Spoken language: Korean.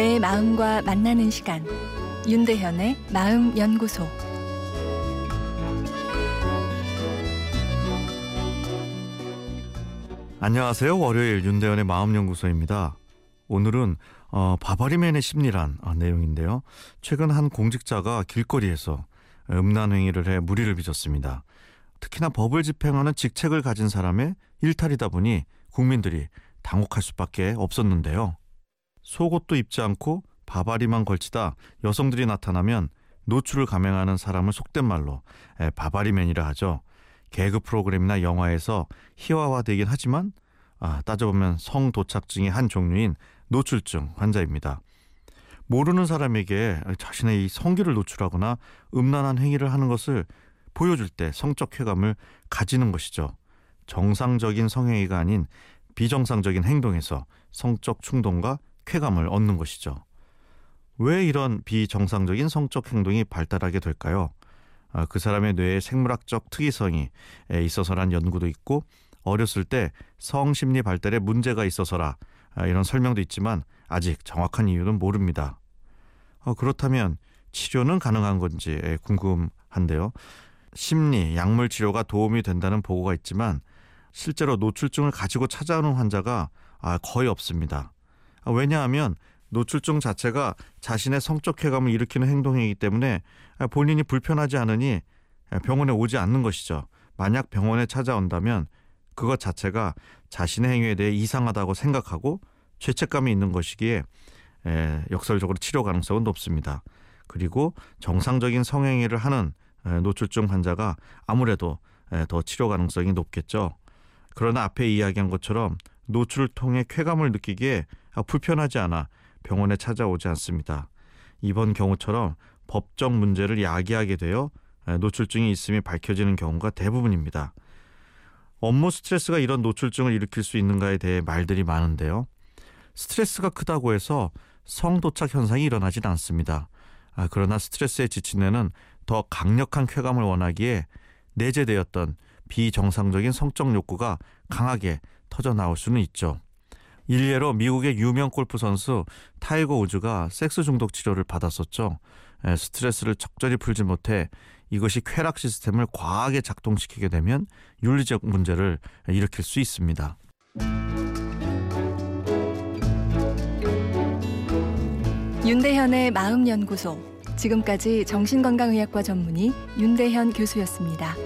내 마음과 만나는 시간 윤대현의 마음 연구소 안녕하세요. 월요일 윤대현의 마음 연구소입니다. 오늘은 어, 바바리맨의 심리란 어, 내용인데요. 최근 한 공직자가 길거리에서 음란 행위를 해 무리를 빚었습니다. 특히나 법을 집행하는 직책을 가진 사람의 일탈이다 보니 국민들이 당혹할 수밖에 없었는데요. 속옷도 입지 않고 바바리만 걸치다 여성들이 나타나면 노출을 감행하는 사람을 속된 말로 바바리맨이라 하죠. 개그 프로그램이나 영화에서 희화화되긴 하지만 아, 따져보면 성도착증의 한 종류인 노출증 환자입니다. 모르는 사람에게 자신의 이 성기를 노출하거나 음란한 행위를 하는 것을 보여줄 때 성적 쾌감을 가지는 것이죠. 정상적인 성행위가 아닌 비정상적인 행동에서 성적 충동과 쾌감을 얻는 것이죠. 왜 이런 비정상적인 성적 행동이 발달하게 될까요? 아, 그 사람의 뇌의 생물학적 특이성이 있어서란 연구도 있고 어렸을 때 성심리 발달에 문제가 있어서라 아, 이런 설명도 있지만 아직 정확한 이유는 모릅니다. 어, 그렇다면 치료는 가능한 건지 궁금한데요. 심리, 약물 치료가 도움이 된다는 보고가 있지만 실제로 노출증을 가지고 찾아오는 환자가 아, 거의 없습니다. 아, 왜냐하면 노출증 자체가 자신의 성적 쾌감을 일으키는 행동이기 때문에 본인이 불편하지 않으니 병원에 오지 않는 것이죠. 만약 병원에 찾아온다면 그것 자체가 자신의 행위에 대해 이상하다고 생각하고 죄책감이 있는 것이기에 역설적으로 치료 가능성은 높습니다. 그리고 정상적인 성행위를 하는 노출증 환자가 아무래도 더 치료 가능성이 높겠죠. 그러나 앞에 이야기한 것처럼 노출을 통해 쾌감을 느끼기에 불편하지 않아 병원에 찾아오지 않습니다. 이번 경우처럼 법적 문제를 야기하게 되어 노출증이 있음이 밝혀지는 경우가 대부분입니다. 업무 스트레스가 이런 노출증을 일으킬 수 있는가에 대해 말들이 많은데요. 스트레스가 크다고 해서 성도착 현상이 일어나진 않습니다. 아, 그러나 스트레스에 지친 뇌는 더 강력한 쾌감을 원하기에 내재되었던 비정상적인 성적 욕구가 강하게 터져 나올 수는 있죠. 일례로 미국의 유명 골프 선수 타이거 우즈가 섹스 중독 치료를 받았었죠. 스트레스를 적절히 풀지 못해 이것이 쾌락 시스템을 과하게 작동시키게 되면 윤리적 문제를 일으킬 수 있습니다. 윤대현의 마음연구소. 지금까지 정신건강의학과 전문의 윤대현 교수였습니다.